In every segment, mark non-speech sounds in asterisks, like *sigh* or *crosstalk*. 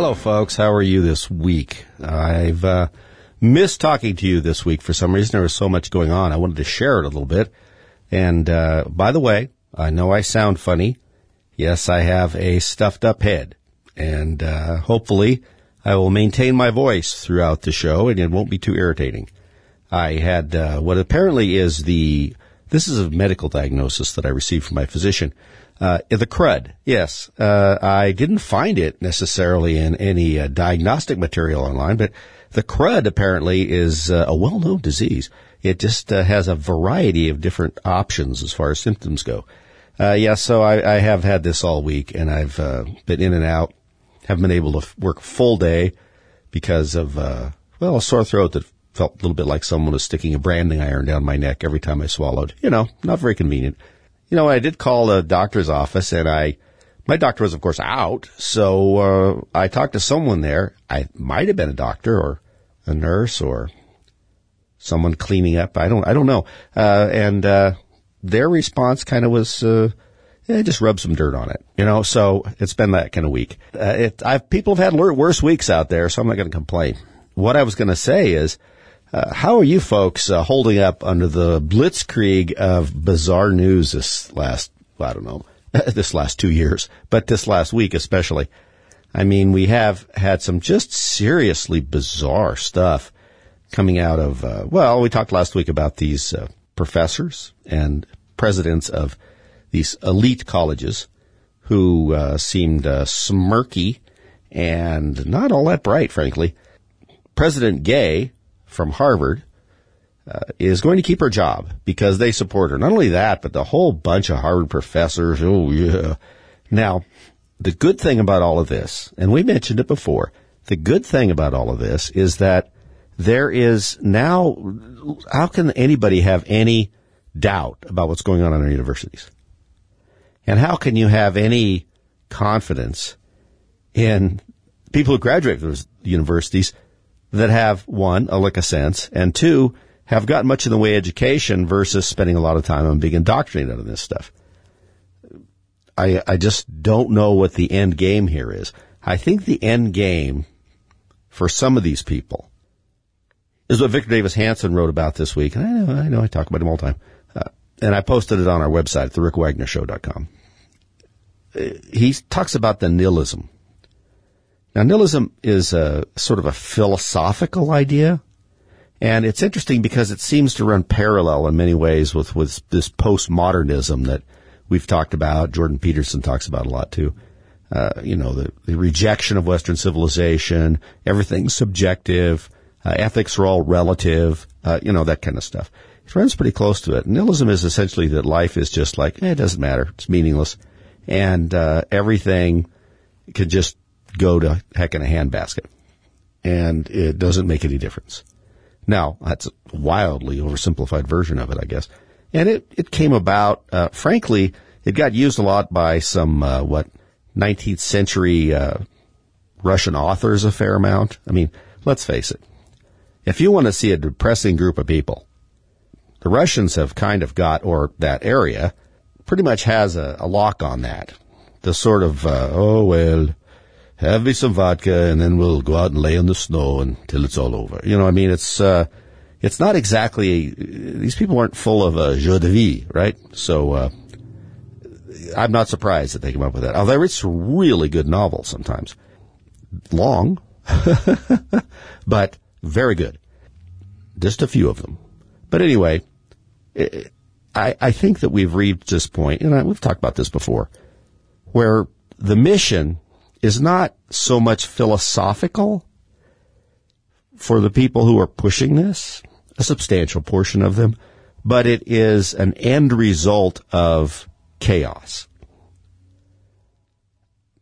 Hello, folks. How are you this week? I've uh, missed talking to you this week for some reason. There was so much going on. I wanted to share it a little bit. And uh, by the way, I know I sound funny. Yes, I have a stuffed up head. And uh, hopefully, I will maintain my voice throughout the show and it won't be too irritating. I had uh, what apparently is the this is a medical diagnosis that I received from my physician. Uh, the crud, yes. Uh, I didn't find it necessarily in any uh, diagnostic material online, but the crud apparently is uh, a well-known disease. It just uh, has a variety of different options as far as symptoms go. Uh, yeah, so I, I, have had this all week, and I've been in and out. Haven't been able to work full day because of uh well a sore throat that felt a little bit like someone was sticking a branding iron down my neck every time I swallowed. You know, not very convenient. You know, I did call the doctor's office and I, my doctor was of course out. So, uh, I talked to someone there. I might have been a doctor or a nurse or someone cleaning up. I don't, I don't know. Uh, and, uh, their response kind of was, uh, yeah, just rub some dirt on it, you know. So it's been that kind of week. Uh, it, I've people have had worse weeks out there, so I'm not going to complain. What I was going to say is, uh, how are you folks uh, holding up under the blitzkrieg of bizarre news this last, I don't know, *laughs* this last two years, but this last week especially? I mean, we have had some just seriously bizarre stuff coming out of, uh, well, we talked last week about these uh, professors and presidents of these elite colleges who uh, seemed uh, smirky and not all that bright, frankly. President Gay, from Harvard uh, is going to keep her job because they support her. Not only that, but the whole bunch of Harvard professors. Oh yeah. Now, the good thing about all of this, and we mentioned it before, the good thing about all of this is that there is now, how can anybody have any doubt about what's going on in our universities? And how can you have any confidence in people who graduate from those universities that have one, a lick of sense, and two, have gotten much in the way of education versus spending a lot of time on being indoctrinated on this stuff. I, I just don't know what the end game here is. I think the end game for some of these people is what Victor Davis Hanson wrote about this week. And I know, I know, I talk about him all the time. Uh, and I posted it on our website at therickwagnershow.com. Uh, he talks about the nihilism now, nihilism is a sort of a philosophical idea. And it's interesting because it seems to run parallel in many ways with, with this postmodernism that we've talked about. Jordan Peterson talks about a lot too. Uh, you know, the, the, rejection of Western civilization, everything's subjective, uh, ethics are all relative, uh, you know, that kind of stuff. It runs pretty close to it. Nihilism is essentially that life is just like, eh, it doesn't matter. It's meaningless. And, uh, everything could just go to heck in a handbasket. And it doesn't make any difference. Now, that's a wildly oversimplified version of it, I guess. And it, it came about, uh, frankly, it got used a lot by some, uh, what, 19th century, uh, Russian authors a fair amount. I mean, let's face it. If you want to see a depressing group of people, the Russians have kind of got, or that area, pretty much has a, a lock on that. The sort of, uh, oh well, have me some vodka and then we'll go out and lay in the snow until it's all over. You know, I mean, it's, uh, it's not exactly, these people aren't full of uh, jeu de vie, right? So, uh, I'm not surprised that they come up with that. Although it's a really good novel sometimes. Long, *laughs* but very good. Just a few of them. But anyway, I, I think that we've reached this point, and we've talked about this before, where the mission is not so much philosophical for the people who are pushing this, a substantial portion of them, but it is an end result of chaos.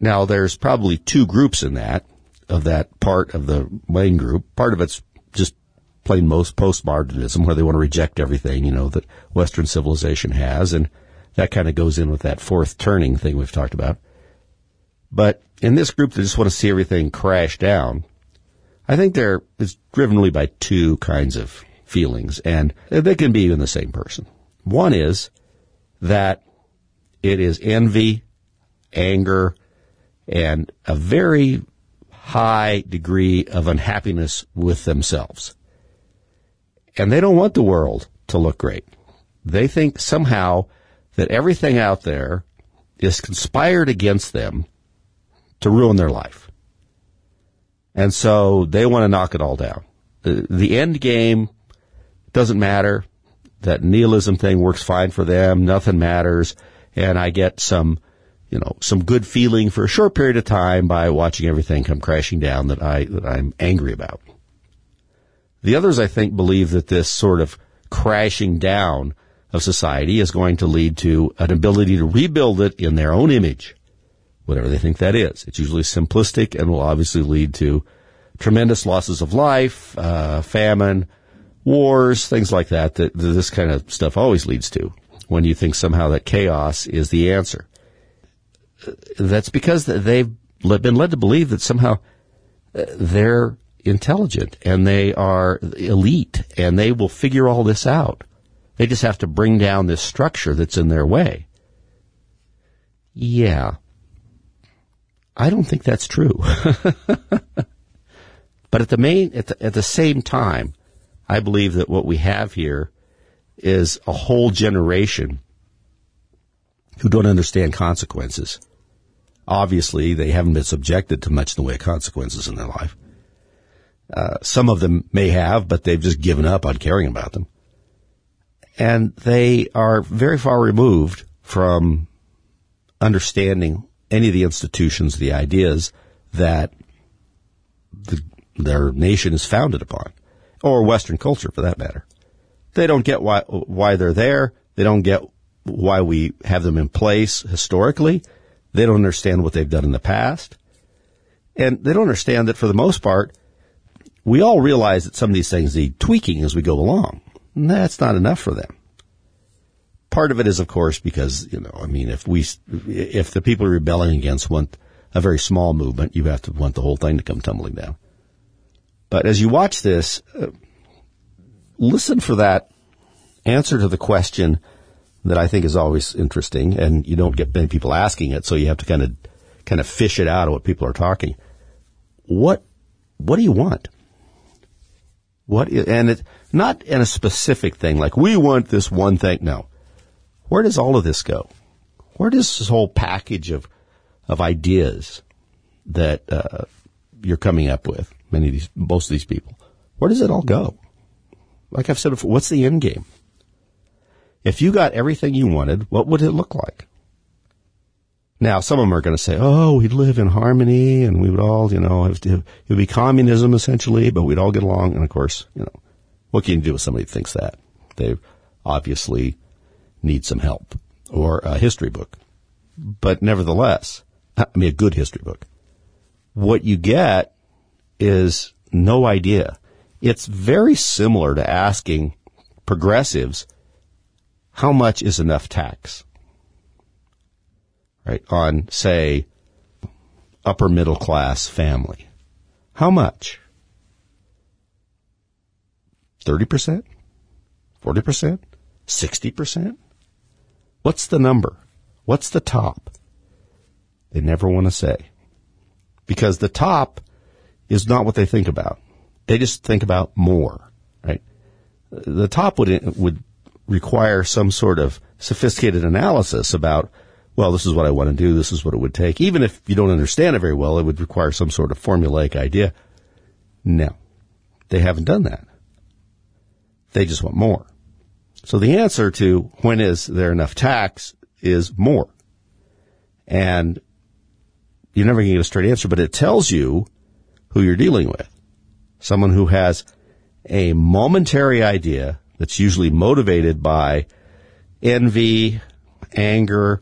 Now, there's probably two groups in that, of that part of the main group. Part of it's just plain most postmodernism, where they want to reject everything, you know, that Western civilization has, and that kind of goes in with that fourth turning thing we've talked about. But in this group that just want to see everything crash down, I think they're it's driven really by two kinds of feelings, and they can be in the same person. One is that it is envy, anger, and a very high degree of unhappiness with themselves. And they don't want the world to look great. They think somehow that everything out there is conspired against them to ruin their life. And so they want to knock it all down. The, the end game doesn't matter. That nihilism thing works fine for them. Nothing matters. And I get some, you know, some good feeling for a short period of time by watching everything come crashing down that I, that I'm angry about. The others, I think, believe that this sort of crashing down of society is going to lead to an ability to rebuild it in their own image, whatever they think that is. It's usually simplistic and will obviously lead to tremendous losses of life, uh, famine, wars, things like that, that this kind of stuff always leads to when you think somehow that chaos is the answer. That's because they've been led to believe that somehow uh, they're intelligent and they are elite and they will figure all this out. They just have to bring down this structure that's in their way. Yeah. I don't think that's true. *laughs* but at the main, at the, at the same time, I believe that what we have here is a whole generation who don't understand consequences. Obviously, they haven't been subjected to much in the way of consequences in their life. Uh, some of them may have, but they've just given up on caring about them. And they are very far removed from understanding any of the institutions, the ideas that the, their nation is founded upon, or Western culture for that matter. They don't get why, why they're there. They don't get why we have them in place historically. They don't understand what they've done in the past. And they don't understand that for the most part, we all realize that some of these things need tweaking as we go along. And that's not enough for them. Part of it is, of course, because, you know, I mean, if we, if the people rebelling against want a very small movement, you have to want the whole thing to come tumbling down. But as you watch this, uh, listen for that answer to the question that I think is always interesting, and you don't get many people asking it, so you have to kind of kind of fish it out of what people are talking. What what do you want? What and it not in a specific thing like we want this one thing. No, where does all of this go? Where does this whole package of of ideas that uh, you're coming up with? Many of these, most of these people, where does it all go? Like I've said before, what's the end game? If you got everything you wanted, what would it look like? Now, some of them are going to say, oh, we'd live in harmony and we would all, you know, have to, it would be communism essentially, but we'd all get along. And of course, you know, what can you do with somebody thinks that? They've obviously need some help or a history book. But nevertheless, I mean, a good history book. What you get is no idea. It's very similar to asking progressives, how much is enough tax? right, on, say, upper middle class family. How much? 30%? 40%? 60%? What's the number? What's the top? They never want to say. Because the top is not what they think about. They just think about more, right? The top would, would require some sort of sophisticated analysis about well, this is what I want to do. This is what it would take. Even if you don't understand it very well, it would require some sort of formulaic idea. No, they haven't done that. They just want more. So the answer to when is there enough tax is more. And you're never going to get a straight answer, but it tells you who you're dealing with. Someone who has a momentary idea that's usually motivated by envy, anger,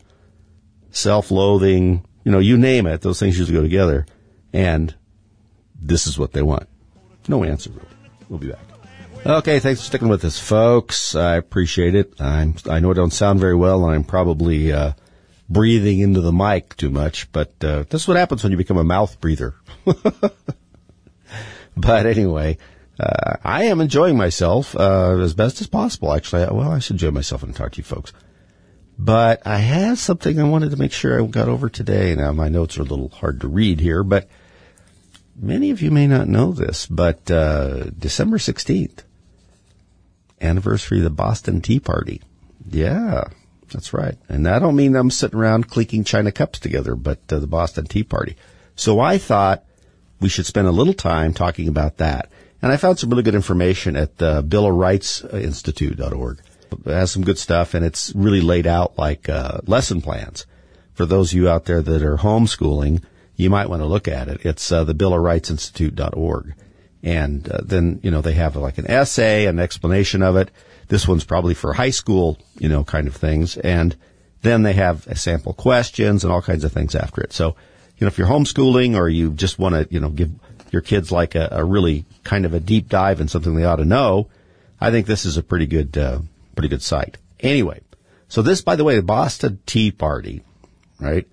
self-loathing, you know, you name it. Those things usually go together. And this is what they want. No answer, really. We'll be back. Okay, thanks for sticking with us, folks. I appreciate it. I'm, I know I don't sound very well, and I'm probably uh, breathing into the mic too much, but uh, this is what happens when you become a mouth breather. *laughs* but anyway, uh, I am enjoying myself uh, as best as possible. Actually, well, I should enjoy myself and talk to you folks. But I have something I wanted to make sure I got over today. Now my notes are a little hard to read here, but many of you may not know this, but uh, December 16th, anniversary of the Boston Tea Party. Yeah, that's right. And I don't mean them sitting around clinking china cups together, but uh, the Boston Tea Party. So I thought we should spend a little time talking about that. And I found some really good information at the Bill of Rights Institute.org. It has some good stuff and it's really laid out like uh, lesson plans. For those of you out there that are homeschooling, you might want to look at it. It's uh, the Bill of Rights Institute.org. And uh, then, you know, they have like an essay, an explanation of it. This one's probably for high school, you know, kind of things. And then they have sample questions and all kinds of things after it. So, you know, if you're homeschooling or you just want to, you know, give your kids like a, a, really kind of a deep dive in something they ought to know, I think this is a pretty good, uh, pretty good site. Anyway, so this, by the way, the Boston Tea Party, right?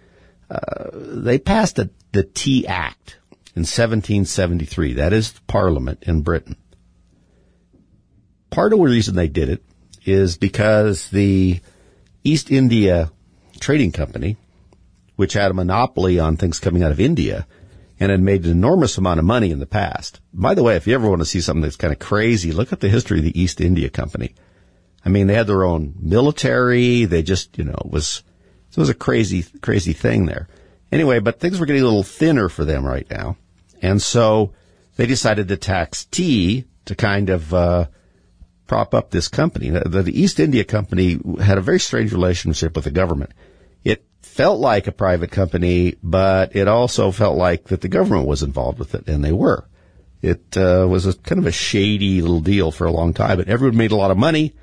Uh, they passed a, the Tea Act in 1773. That is Parliament in Britain. Part of the reason they did it is because the East India Trading Company, which had a monopoly on things coming out of India, and had made an enormous amount of money in the past. By the way, if you ever want to see something that's kind of crazy, look at the history of the East India Company. I mean, they had their own military. They just, you know, it was, it was a crazy, crazy thing there. Anyway, but things were getting a little thinner for them right now. And so they decided to tax tea to kind of, uh, prop up this company. The, the East India Company had a very strange relationship with the government. It felt like a private company, but it also felt like that the government was involved with it, and they were. It uh, was a kind of a shady little deal for a long time, but everyone made a lot of money,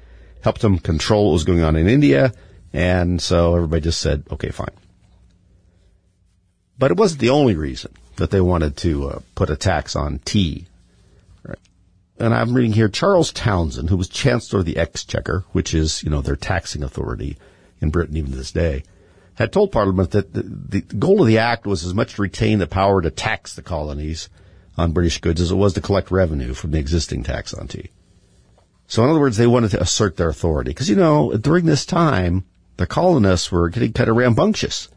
helped them control what was going on in India, and so everybody just said, okay, fine. But it wasn't the only reason that they wanted to uh, put a tax on tea. Right. And I'm reading here Charles Townshend, who was Chancellor of the Exchequer, which is, you know, their taxing authority in Britain even to this day had told Parliament that the, the goal of the act was as much to retain the power to tax the colonies on British goods as it was to collect revenue from the existing tax on tea. So in other words, they wanted to assert their authority. Because, you know, during this time, the colonists were getting kind of rambunctious.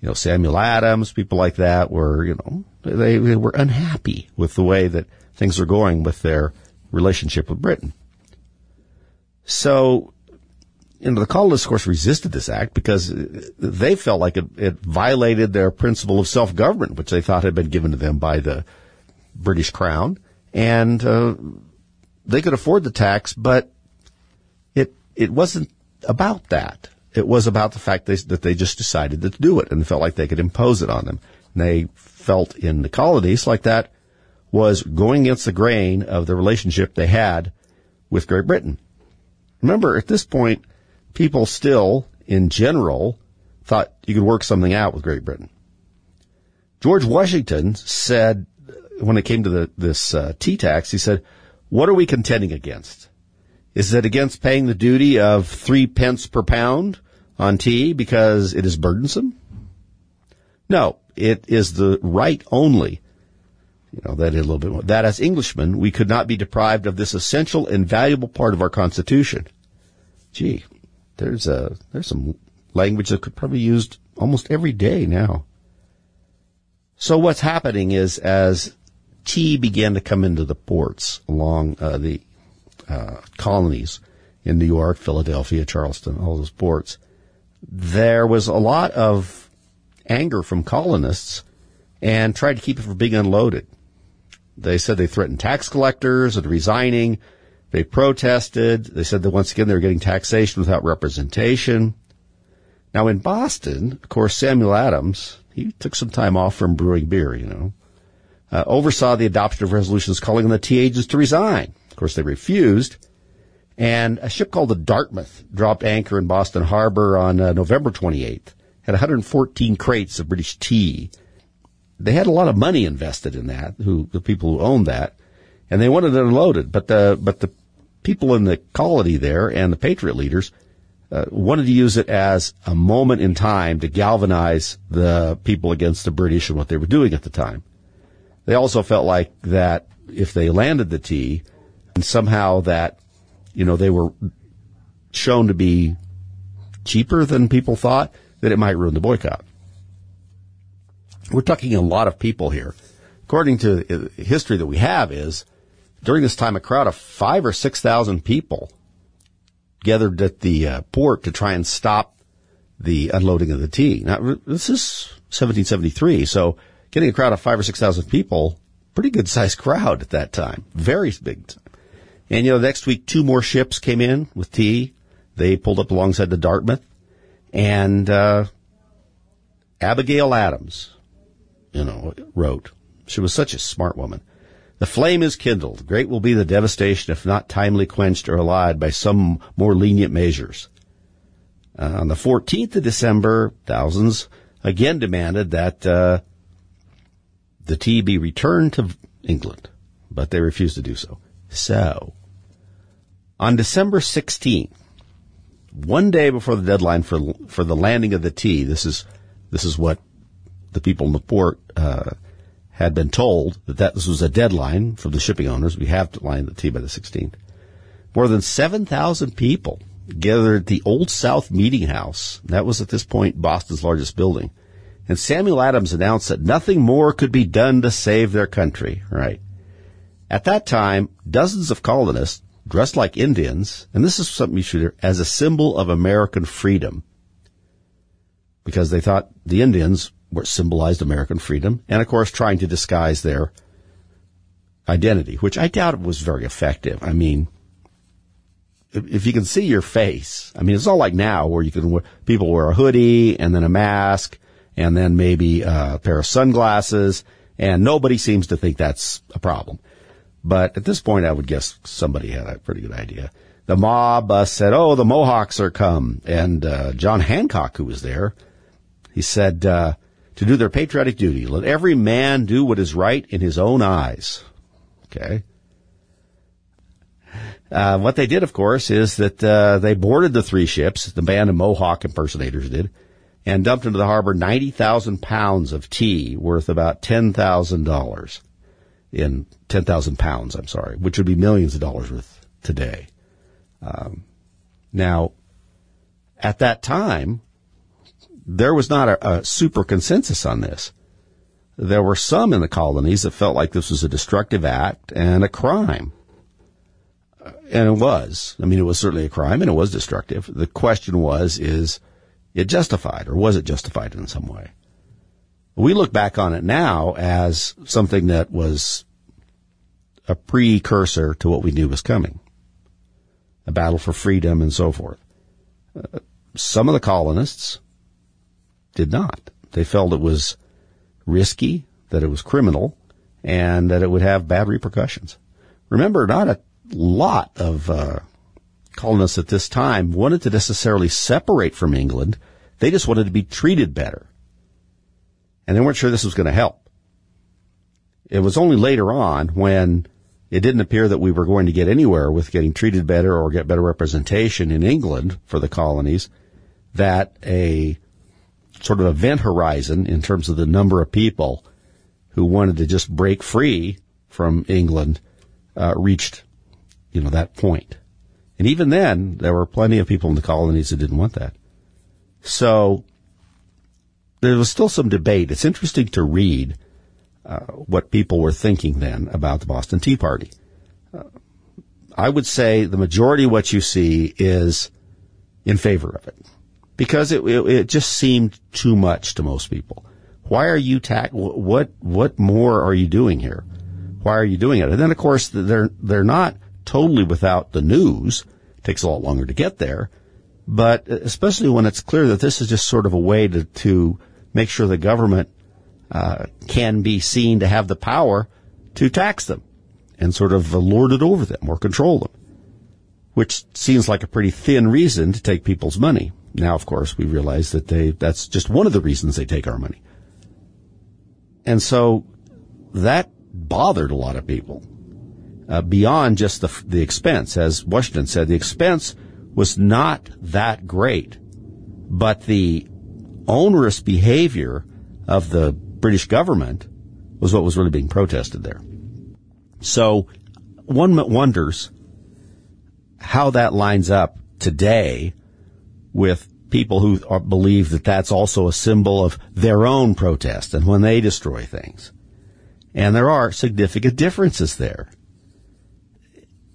You know, Samuel Adams, people like that were, you know, they, they were unhappy with the way that things were going with their relationship with Britain. So you know, the colonists, of course, resisted this act because they felt like it, it violated their principle of self-government, which they thought had been given to them by the British Crown. And uh, they could afford the tax, but it it wasn't about that. It was about the fact they, that they just decided to do it and felt like they could impose it on them. And they felt in the colonies like that was going against the grain of the relationship they had with Great Britain. Remember, at this point, people still, in general, thought you could work something out with Great Britain. George Washington said, when it came to the, this uh, tea tax, he said, what are we contending against? Is it against paying the duty of three pence per pound on tea because it is burdensome? No, it is the right only. You know, that is a little bit more. That as Englishmen, we could not be deprived of this essential and valuable part of our Constitution. Gee, there's a there's some language that could probably be used almost every day now. So what's happening is as tea began to come into the ports along uh, the uh, colonies in New York, Philadelphia, Charleston, all those ports, there was a lot of anger from colonists and tried to keep it from being unloaded. They said they threatened tax collectors and resigning. They protested. They said that once again they were getting taxation without representation. Now in Boston, of course, Samuel Adams, he took some time off from brewing beer, you know, uh, oversaw the adoption of resolutions calling on the tea agents to resign. Of course, they refused. And a ship called the Dartmouth dropped anchor in Boston Harbor on uh, November 28th. Had 114 crates of British tea. They had a lot of money invested in that, who, the people who owned that and they wanted it unloaded. But the but the people in the colony there and the patriot leaders uh, wanted to use it as a moment in time to galvanize the people against the British and what they were doing at the time. They also felt like that if they landed the tea, and somehow that you know they were shown to be cheaper than people thought, that it might ruin the boycott. We're talking a lot of people here according to history that we have, is during this time a crowd of five or six thousand people gathered at the uh, port to try and stop the unloading of the tea. Now this is 1773, so getting a crowd of five or six thousand people, pretty good sized *laughs* crowd at that time, very big. And you know, next week two more ships came in with tea. They pulled up alongside the Dartmouth, and uh, Abigail Adams, you know, wrote. She was such a smart woman. The flame is kindled. Great will be the devastation if not timely quenched or allayed by some more lenient measures. Uh, on the 14th of December, thousands again demanded that uh, the tea be returned to England, but they refused to do so. So, on December 16th, one day before the deadline for for the landing of the tea, this is this is what the people in the port uh, had been told that, that this was a deadline from the shipping owners. We have to land the tea by the 16th. More than 7,000 people gathered at the Old South Meeting House. That was at this point Boston's largest building. And Samuel Adams announced that nothing more could be done to save their country. Right. At that time, dozens of colonists dressed like Indians, and this is something you should as a symbol of American freedom. Because they thought the Indians were symbolized American freedom, and of course trying to disguise their identity, which I doubt was very effective. I mean, if you can see your face, I mean, it's all like now where you can, wear, people wear a hoodie and then a mask and then maybe uh, a pair of sunglasses and nobody seems to think that's a problem. But at this point, I would guess somebody had a pretty good idea. The mob uh, said, "Oh, the Mohawks are come," and uh, John Hancock, who was there, he said, uh, "To do their patriotic duty, let every man do what is right in his own eyes." Okay. Uh, what they did, of course, is that uh, they boarded the three ships. The band of Mohawk impersonators did, and dumped into the harbor ninety thousand pounds of tea worth about ten thousand dollars in 10,000 pounds, I'm sorry, which would be millions of dollars worth today. Um, now, at that time, there was not a, a, super consensus on this. There were some in the colonies that felt like this was a destructive act and a crime. And it was. I mean, it was certainly a crime and it was destructive. The question was, is it justified or was it justified in some way? We look back on it now as something that was a precursor to what we knew was coming. A battle for freedom and so forth. Uh, some of the colonists did not. They felt it was risky, that it was criminal, and that it would have bad repercussions. Remember, not a lot of uh, colonists at this time wanted to necessarily separate from England. They just wanted to be treated better. And they weren't sure this was going to help. It was only later on when it didn't appear that we were going to get anywhere with getting treated better or get better representation in England for the colonies that a sort of event horizon in terms of the number of people who wanted to just break free from England uh, reached, you know, that point. And even then, there were plenty of people in the colonies that didn't want that. So there was still some debate. It's interesting to read uh, what people were thinking then about the Boston Tea Party. Uh, I would say the majority of what you see is in favor of it because it, it, it just seemed too much to most people. Why are you ta- what what more are you doing here? Why are you doing it? And then of course they're they're not totally without the news. It takes a lot longer to get there, but especially when it's clear that this is just sort of a way to to make sure the government uh, can be seen to have the power to tax them and sort of lord it over them or control them, which seems like a pretty thin reason to take people's money. Now, of course, we realize that they, that's just one of the reasons they take our money. And so that bothered a lot of people. Uh, beyond just the, the expense, as Washington said, the expense was not that great, but the onerous behavior of the British government was what was really being protested there. So one wonders how that lines up today with people who are, believe that that's also a symbol of their own protest and when they destroy things. And there are significant differences there.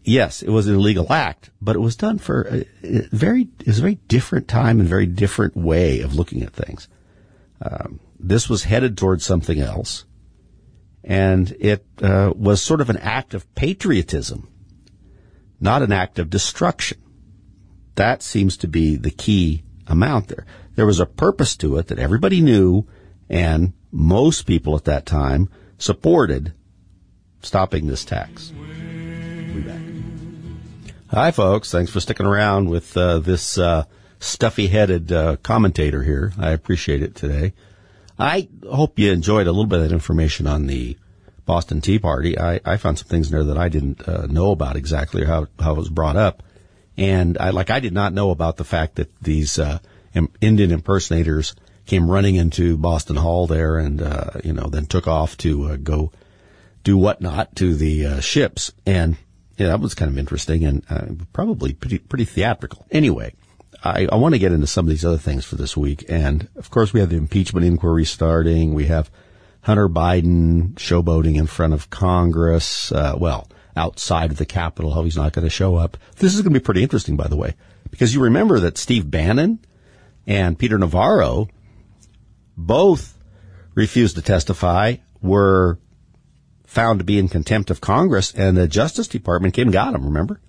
Yes, it was an illegal act, but it was done for a, a very, it was a very different time and very different way of looking at things. Um, this was headed towards something else, and it uh, was sort of an act of patriotism, not an act of destruction. That seems to be the key amount there. There was a purpose to it that everybody knew, and most people at that time supported stopping this tax. We'll back. Hi, folks. Thanks for sticking around with uh, this uh, stuffy-headed uh, commentator here. I appreciate it today. I hope you enjoyed a little bit of that information on the Boston Tea Party. I, I found some things in there that I didn't uh, know about exactly how how it was brought up, and I like I did not know about the fact that these uh, Indian impersonators came running into Boston Hall there, and uh, you know then took off to uh, go do whatnot to the uh, ships, and yeah, that was kind of interesting and uh, probably pretty pretty theatrical. Anyway, I, I want to get into some of these other things for this week. And of course, we have the impeachment inquiry starting. We have Hunter Biden showboating in front of Congress. Uh, well, outside of the Capitol, how he's not going to show up. This is going to be pretty interesting, by the way, because you remember that Steve Bannon and Peter Navarro both refused to testify, were found to be in contempt of Congress, and the Justice Department came and got them. Remember?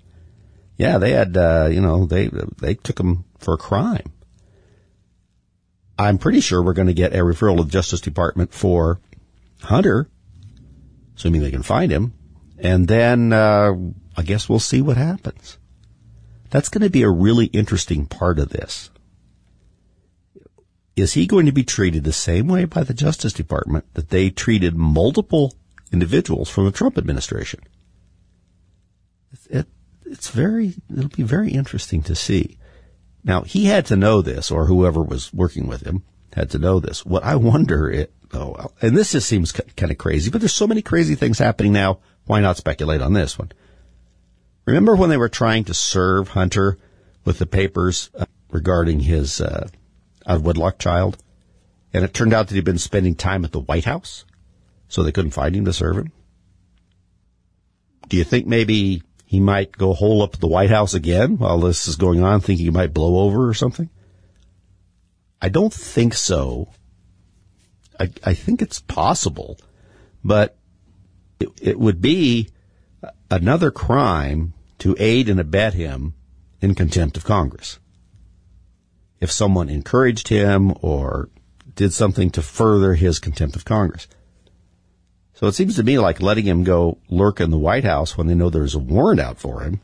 Yeah, they had, uh, you know, they, they took him for a crime. I'm pretty sure we're going to get a referral to the Justice Department for Hunter, assuming they can find him. And then, uh, I guess we'll see what happens. That's going to be a really interesting part of this. Is he going to be treated the same way by the Justice Department that they treated multiple individuals from the Trump administration? It, it's very, it'll be very interesting to see. Now, he had to know this, or whoever was working with him had to know this. What I wonder, oh, and this just seems kind of crazy, but there's so many crazy things happening now. Why not speculate on this one? Remember when they were trying to serve Hunter with the papers uh, regarding his uh, out of wedlock child, and it turned out that he'd been spending time at the White House, so they couldn't find him to serve him? Do you think maybe he might go hole up the White House again while this is going on, thinking he might blow over or something? I don't think so. I, I think it's possible, but it, it would be another crime to aid and abet him in contempt of Congress. If someone encouraged him or did something to further his contempt of Congress. So it seems to me like letting him go lurk in the White House when they know there's a warrant out for him,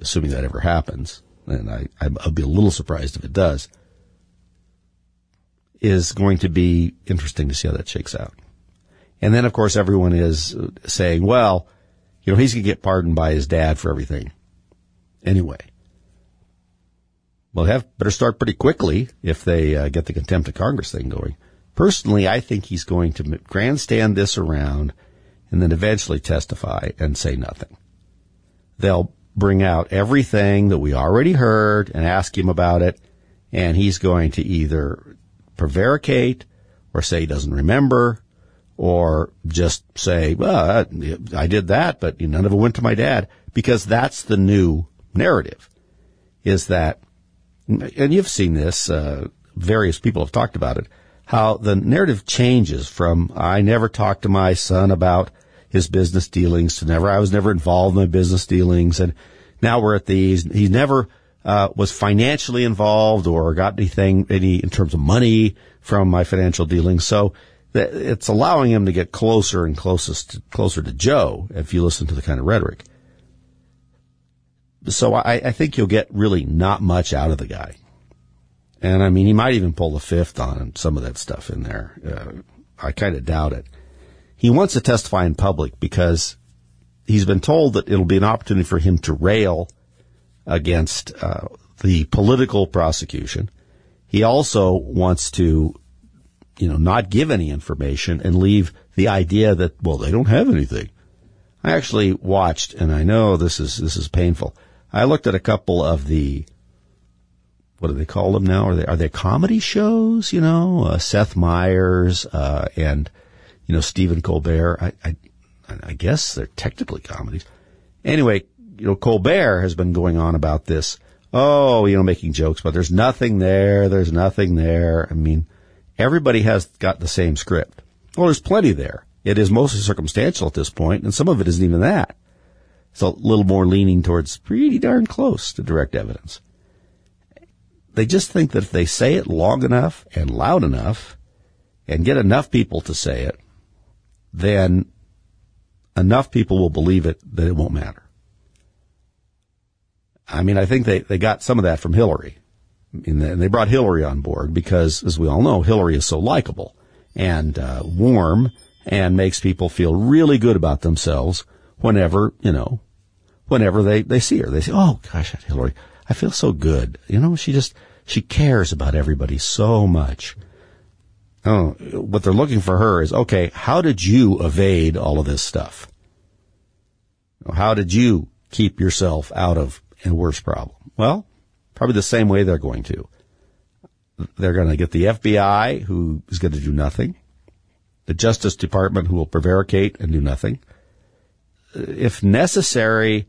assuming that ever happens, and I, I'll be a little surprised if it does, is going to be interesting to see how that shakes out. And then, of course, everyone is saying, well, you know, he's going to get pardoned by his dad for everything. Anyway. Well, have better start pretty quickly if they uh, get the contempt of Congress thing going. Personally, I think he's going to grandstand this around and then eventually testify and say nothing. They'll bring out everything that we already heard and ask him about it, and he's going to either prevaricate or say he doesn't remember or just say, well, I did that, but none of it went to my dad because that's the new narrative is that, and you've seen this, uh, various people have talked about it how the narrative changes from I never talked to my son about his business dealings to never I was never involved in my business dealings and now we're at these he never uh, was financially involved or got anything any in terms of money from my financial dealings. So it's allowing him to get closer and closest to, closer to Joe if you listen to the kind of rhetoric. So I, I think you'll get really not much out of the guy and I mean, he might even pull the fifth on some of that stuff in there. Uh, I kind of doubt it. He wants to testify in public because he's been told that it'll be an opportunity for him to rail against uh, the political prosecution. He also wants to, you know, not give any information and leave the idea that well, they don't have anything. I actually watched, and I know this is this is painful. I looked at a couple of the what do they call them now? Are they are they comedy shows? You know, uh, Seth Meyers uh, and you know Stephen Colbert. I, I I guess they're technically comedies. Anyway, you know, Colbert has been going on about this. Oh, you know, making jokes, but there's nothing there. There's nothing there. I mean, everybody has got the same script. Well, there's plenty there. It is mostly circumstantial at this point, and some of it isn't even that. It's a little more leaning towards pretty darn close to direct evidence. They just think that if they say it long enough and loud enough and get enough people to say it, then enough people will believe it that it won't matter. I mean, I think they, they got some of that from Hillary. and they brought Hillary on board because, as we all know, Hillary is so likable and uh, warm and makes people feel really good about themselves whenever, you know, whenever they, they see her. They say, oh gosh, Hillary, I feel so good. You know, she just, she cares about everybody so much. Oh, what they're looking for her is, okay, how did you evade all of this stuff? How did you keep yourself out of a worse problem? Well, probably the same way they're going to. They're going to get the FBI, who is going to do nothing, the Justice Department, who will prevaricate and do nothing. If necessary,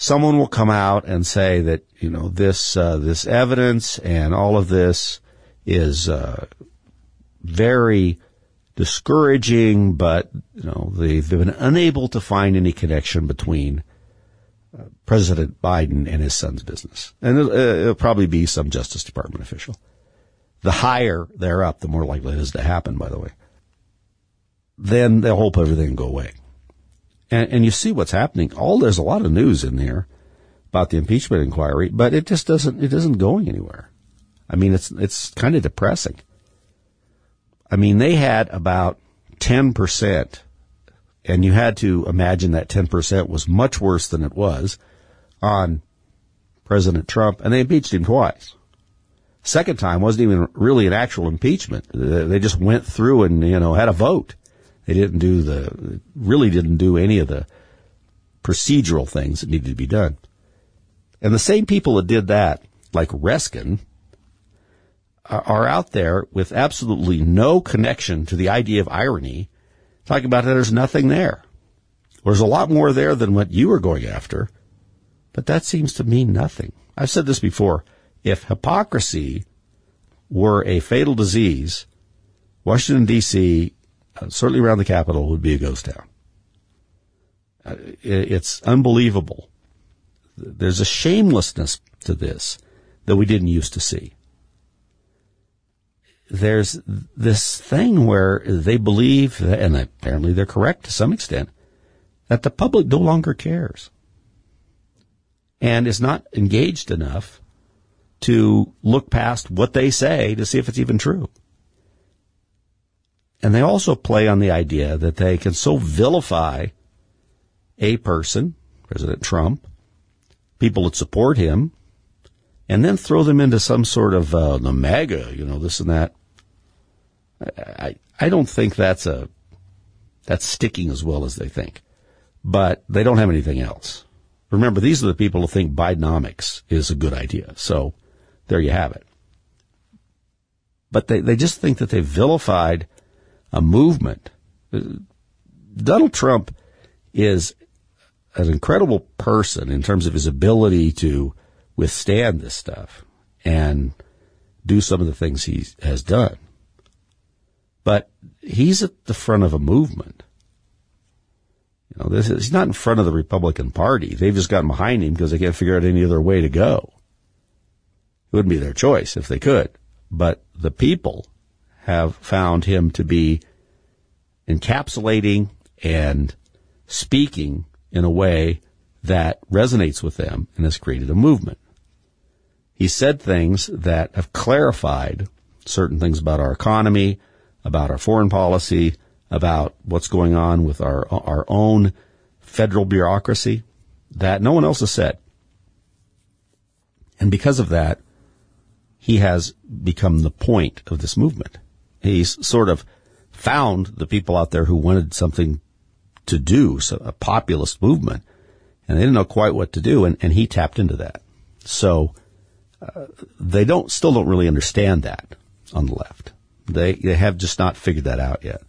someone will come out and say that you know this uh, this evidence and all of this is uh, very discouraging, but you know they've been unable to find any connection between uh, President Biden and his son's business, and it'll, it'll, probably be some Justice Department official. The higher they're up, the more likely it is to happen. By the way, then they'll hope everything will go away, and, and you see what's happening. All there's a lot of news in there about the impeachment inquiry, but it just doesn't it isn't going anywhere. I mean, it's it's kind of depressing. I mean, they had about 10%, and you had to imagine that 10% was much worse than it was on President Trump, and they impeached him twice. Second time wasn't even really an actual impeachment. They just went through and, you know, had a vote. They didn't do the, really didn't do any of the procedural things that needed to be done. And the same people that did that, like Raskin, are out there with absolutely no connection to the idea of irony, talking about that there's nothing there. There's a lot more there than what you are going after, but that seems to mean nothing. I've said this before. If hypocrisy were a fatal disease, Washington D.C., certainly around the Capitol, would be a ghost town. Uh, it's unbelievable. There's a shamelessness to this that we didn't used to see there's this thing where they believe, that, and apparently they're correct to some extent, that the public no longer cares and is not engaged enough to look past what they say to see if it's even true. And they also play on the idea that they can so vilify a person, President Trump, people that support him, and then throw them into some sort of uh, the MAGA, you know, this and that. I, I don't think that's a, that's sticking as well as they think. But they don't have anything else. Remember, these are the people who think Bidenomics is a good idea. So there you have it. But they, they just think that they've vilified a movement. Uh, Donald Trump is an incredible person in terms of his ability to withstand this stuff and do some of the things he has done. But he's at the front of a movement. You know, this is, he's not in front of the Republican Party. They've just gotten behind him because they can't figure out any other way to go. It wouldn't be their choice if they could. But the people have found him to be encapsulating and speaking in a way that resonates with them and has created a movement. He said things that have clarified certain things about our economy, about our foreign policy, about what's going on with our, our own federal bureaucracy that no one else has said. And because of that, he has become the point of this movement. He's sort of found the people out there who wanted something to do, so a populist movement, and they didn't know quite what to do, and, and he tapped into that. So uh, they don't still don't really understand that on the left. They, they have just not figured that out yet.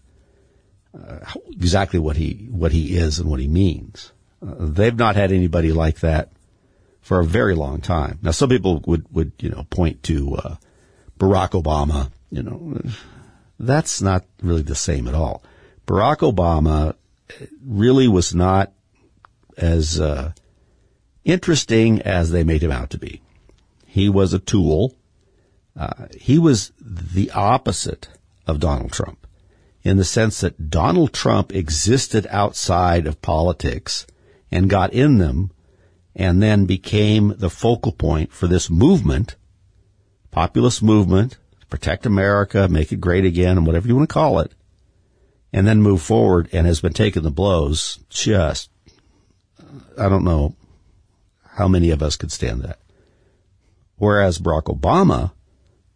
uh, exactly what he what he is and what he means. Uh, they've not had anybody like that for a very long time. Now, some people would would you know point to uh, Barack Obama. You know, that's not really the same at all. Barack Obama really was not as uh, interesting as they made him out to be. He was a tool. Uh, he was the opposite of Donald Trump in the sense that Donald Trump existed outside of politics and got in them and then became the focal point for this movement, populist movement, protect America, make it great again, and whatever you want to call it, and then move forward and has been taking the blows just, I don't know how many of us could stand that. Whereas Barack Obama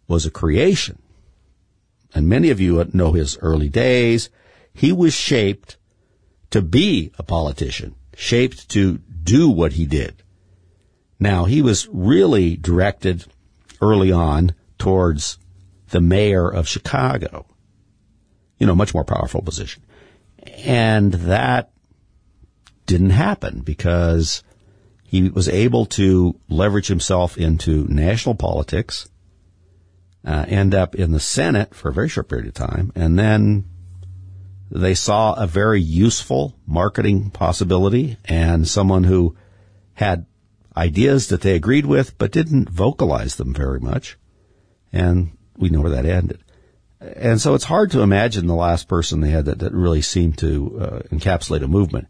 was a creation. And many of you know his early days. He was shaped to be a politician, shaped to do what he did. Now, he was really directed early on towards the mayor of Chicago. You know, much more powerful position. And that didn't happen because he was able to leverage himself into national politics, uh, end up in the Senate for a very short period of time, and then they saw a very useful marketing possibility and someone who had ideas that they agreed with but didn't vocalize them very much. And we know where that ended. And so it's hard to imagine the last person they had that, that really seemed to uh, encapsulate a movement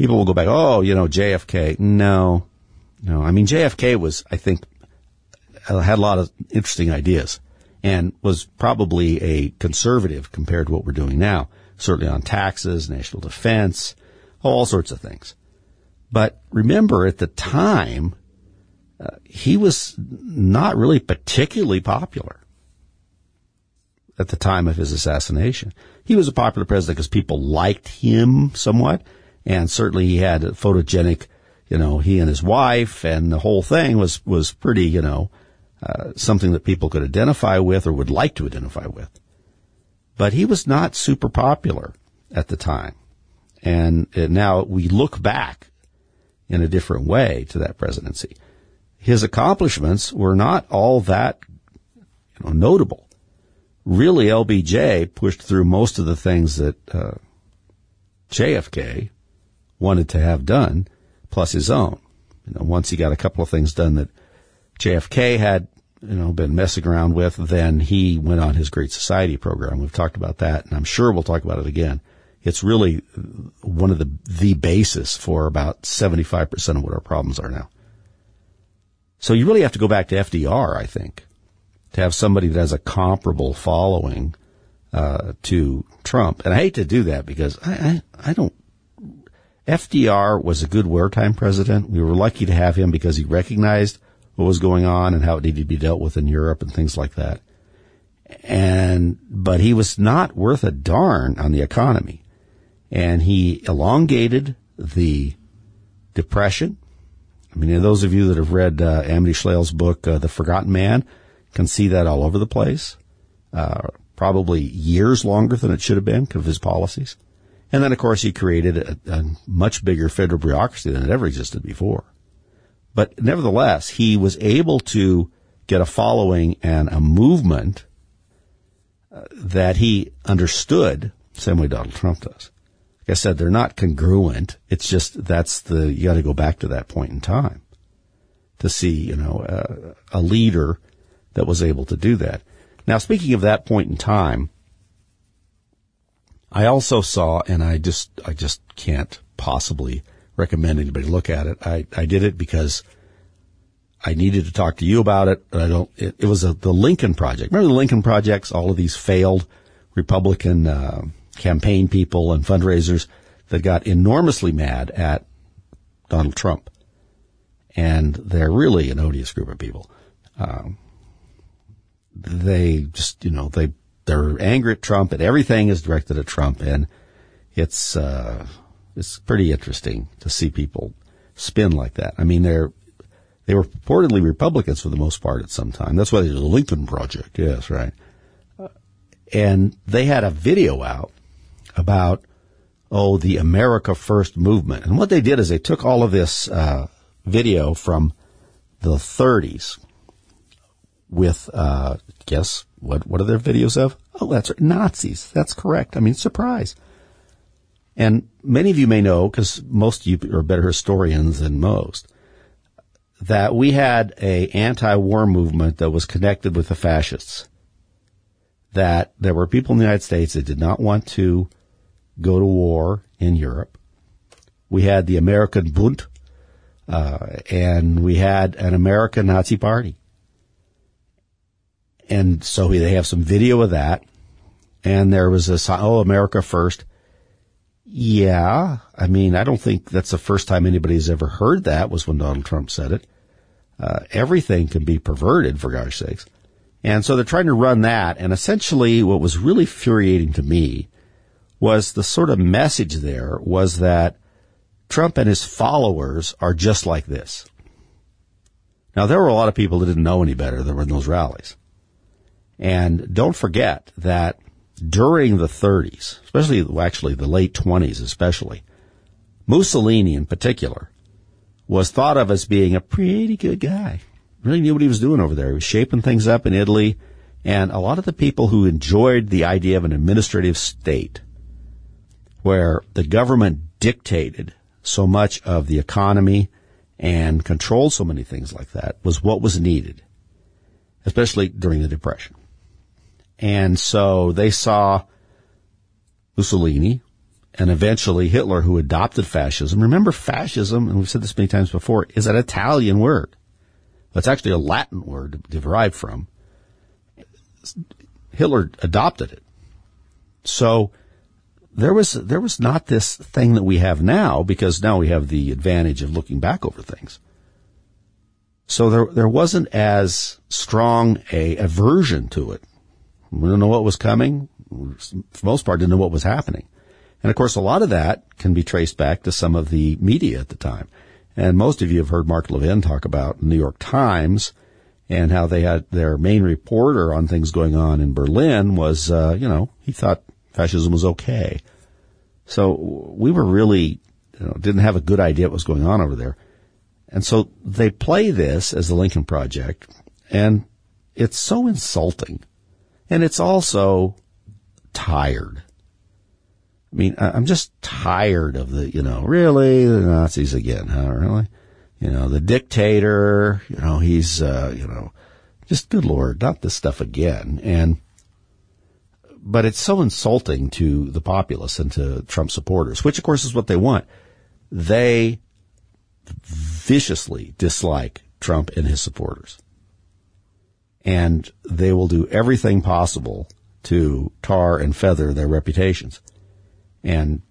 people will go back, oh, you know, JFK. No, no. I mean, JFK was, I think, uh, had a lot of interesting ideas and was probably a conservative compared to what we're doing now, certainly on taxes, national defense, all sorts of things. But remember at the time, uh, he was not really particularly popular at the time of his assassination. He was a popular president because people liked him somewhat and certainly he had a photogenic, you know, he and his wife, and the whole thing was was pretty, you know, uh, something that people could identify with or would like to identify with. But he was not super popular at the time, and, and now we look back in a different way to that presidency. His accomplishments were not all that you know, notable. Really, LBJ pushed through most of the things that uh, JFK wanted to have done, plus his own. You know, once he got a couple of things done that JFK had, you know, been messing around with, then he went on his Great Society program. We've talked about that, and I'm sure we'll talk about it again. It's really one of the the basis for about 75% of what our problems are now. So you really have to go back to FDR, I think, to have somebody that has a comparable following uh, to Trump. And I hate to do that because I, I, I don't FDR was a good wartime president. We were lucky to have him because he recognized what was going on and how it needed to be dealt with in Europe and things like that. And, but he was not worth a darn on the economy. And he elongated the depression. I mean, those of you that have read uh, Amity Shlaes's book, uh, The Forgotten Man, can see that all over the place. Uh, probably years longer than it should have been because of his policies. And then, of course, he created a, a much bigger federal bureaucracy than had ever existed before. But nevertheless, he was able to get a following and a movement uh, that he understood, same way Donald Trump does. Like I said, they're not congruent. It's just that's the you got to go back to that point in time to see, you know, uh, a leader that was able to do that. Now, speaking of that point in time, I also saw, and I just, I just can't possibly recommend anybody look at it. I, I did it because I needed to talk to you about it, but I don't, it, it was a, the Lincoln Project. Remember the Lincoln Projects? All of these failed Republican, uh, campaign people and fundraisers that got enormously mad at Donald Trump. And they're really an odious group of people. Um, they just, you know, they they're angry at Trump, and everything is directed at Trump, and it's uh, it's pretty interesting to see people spin like that. I mean, they're they were purportedly Republicans for the most part at some time. That's why there's a Lincoln Project. Yes, right. and they had a video out about, oh, the America First movement. And what they did is they took all of this uh, video from the 30s with, uh, guess what? What are their videos of? Oh, that's Nazis. That's correct. I mean, surprise. And many of you may know, because most of you are better historians than most, that we had a anti-war movement that was connected with the fascists. That there were people in the United States that did not want to go to war in Europe. We had the American Bund, uh, and we had an American Nazi party. And so they have some video of that. And there was a, oh, America first. Yeah. I mean, I don't think that's the first time anybody's ever heard that was when Donald Trump said it. Uh, everything can be perverted for gosh sakes. And so they're trying to run that. And essentially what was really infuriating to me was the sort of message there was that Trump and his followers are just like this. Now, there were a lot of people that didn't know any better that were in those rallies. And don't forget that during the 30s, especially actually the late 20s especially, Mussolini in particular was thought of as being a pretty good guy. Really knew what he was doing over there. He was shaping things up in Italy. And a lot of the people who enjoyed the idea of an administrative state where the government dictated so much of the economy and controlled so many things like that was what was needed, especially during the Depression. And so they saw Mussolini and eventually Hitler who adopted fascism. Remember fascism, and we've said this many times before, is an Italian word. It's actually a Latin word derived from. Hitler adopted it. So there was there was not this thing that we have now because now we have the advantage of looking back over things. So there there wasn't as strong a aversion to it. We don't know what was coming. For most part, didn't know what was happening. And of course, a lot of that can be traced back to some of the media at the time. And most of you have heard Mark Levin talk about New York Times and how they had their main reporter on things going on in Berlin was, uh, you know, he thought fascism was okay. So we were really, you know, didn't have a good idea what was going on over there. And so they play this as the Lincoln Project and it's so insulting. And it's also tired. I mean, I'm just tired of the, you know, really the Nazis again, huh? Really? You know, the dictator, you know, he's, uh, you know, just good Lord, not this stuff again. And, but it's so insulting to the populace and to Trump supporters, which of course is what they want. They viciously dislike Trump and his supporters. And they will do everything possible to tar and feather their reputations. And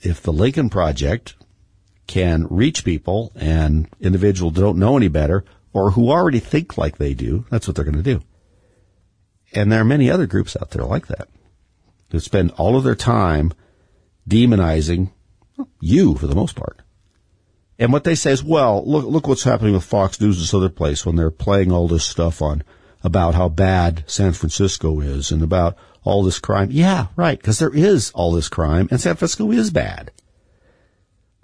if the Lincoln Project can reach people and individuals don't know any better or who already think like they do, that's what they're going to do. And there are many other groups out there like that who spend all of their time demonizing you for the most part. And what they say is, well, look, look what's happening with Fox News this other place when they're playing all this stuff on about how bad San Francisco is and about all this crime. Yeah, right, because there is all this crime and San Francisco is bad.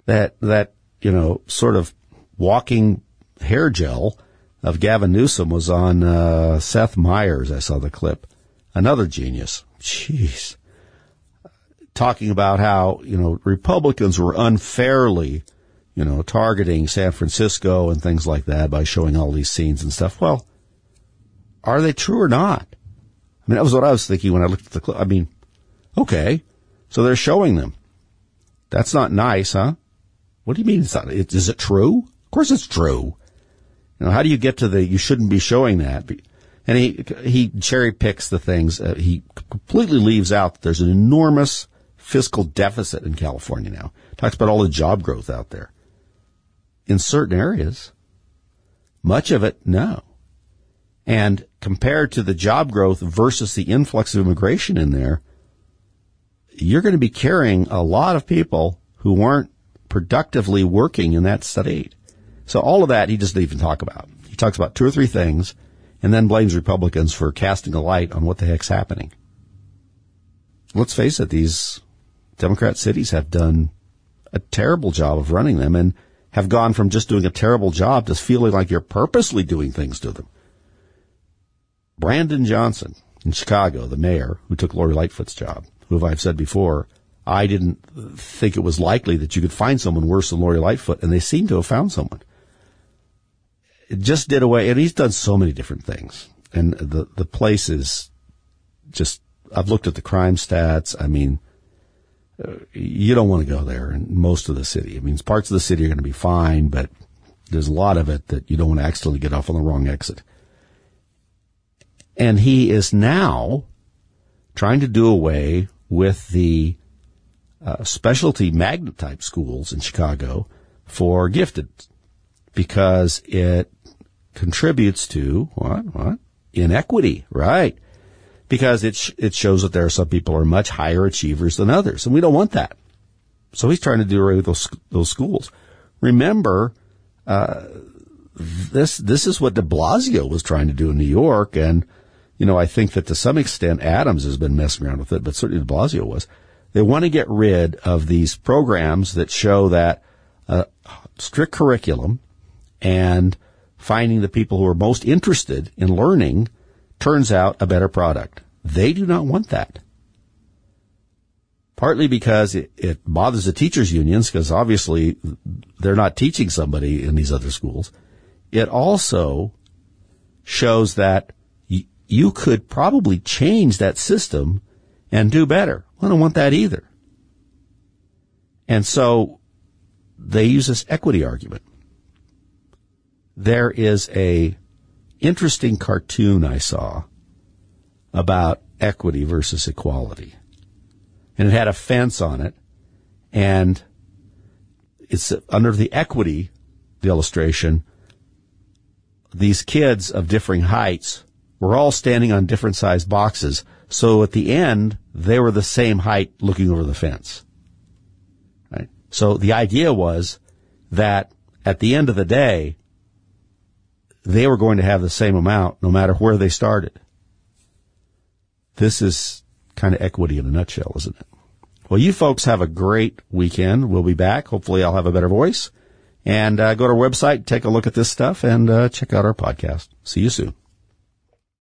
That, that, you know, sort of walking hair gel of Gavin Newsom was on, uh, Seth Meyers. I saw the clip. Another genius. Jeez. Talking about how, you know, Republicans were unfairly, you know, targeting San Francisco and things like that by showing all these scenes and stuff. Well, are they true or not? I mean, that was what I was thinking when I looked at the clip. I mean, okay, so they're showing them. That's not nice, huh? What do you mean it's not? Is it true? Of course it's true. You know, how do you get to the, you shouldn't be showing that? And he, he cherry picks the things. Uh, he completely leaves out that there's an enormous fiscal deficit in California now. Talks about all the job growth out there. In certain areas. Much of it, no. And compared to the job growth versus the influx of immigration in there, you're going to be carrying a lot of people who weren't productively working in that state. So all of that he doesn't even talk about. He talks about two or three things and then blames Republicans for casting a light on what the heck's happening. Let's face it, these Democrat cities have done a terrible job of running them and have gone from just doing a terrible job to feeling like you're purposely doing things to them. Brandon Johnson in Chicago, the mayor who took Lori Lightfoot's job, who I've said before, I didn't think it was likely that you could find someone worse than Lori Lightfoot, and they seem to have found someone. It just did away, and he's done so many different things. And the, the place is just, I've looked at the crime stats. I mean, uh, you don't want to go there in most of the city. I mean, parts of the city are going to be fine, but there's a lot of it that you don't want to accidentally get off on the wrong exit. And he is now trying to do away with the uh, specialty magnet type schools in Chicago for gifted because it contributes to what what inequity, right? Because it sh- it shows that there are some people who are much higher achievers than others, and we don't want that. So he's trying to do away with those those schools. Remember, uh, this this is what De Blasio was trying to do in New York, and you know I think that to some extent Adams has been messing around with it, but certainly De Blasio was. They want to get rid of these programs that show that uh, strict curriculum and finding the people who are most interested in learning turns out a better product. They do not want that. Partly because it, it bothers the teachers unions because obviously they're not teaching somebody in these other schools. It also shows that you could probably change that system and do better. I don't want that either. And so they use this equity argument. There is a interesting cartoon I saw about equity versus equality. And it had a fence on it and it's under the equity, the illustration, these kids of differing heights were all standing on different sized boxes. So at the end, they were the same height looking over the fence. Right? So the idea was that at the end of the day, they were going to have the same amount no matter where they started. This is kind of equity in a nutshell, isn't it? Well, you folks have a great weekend. We'll be back. Hopefully I'll have a better voice and uh, go to our website, take a look at this stuff and uh, check out our podcast. See you soon.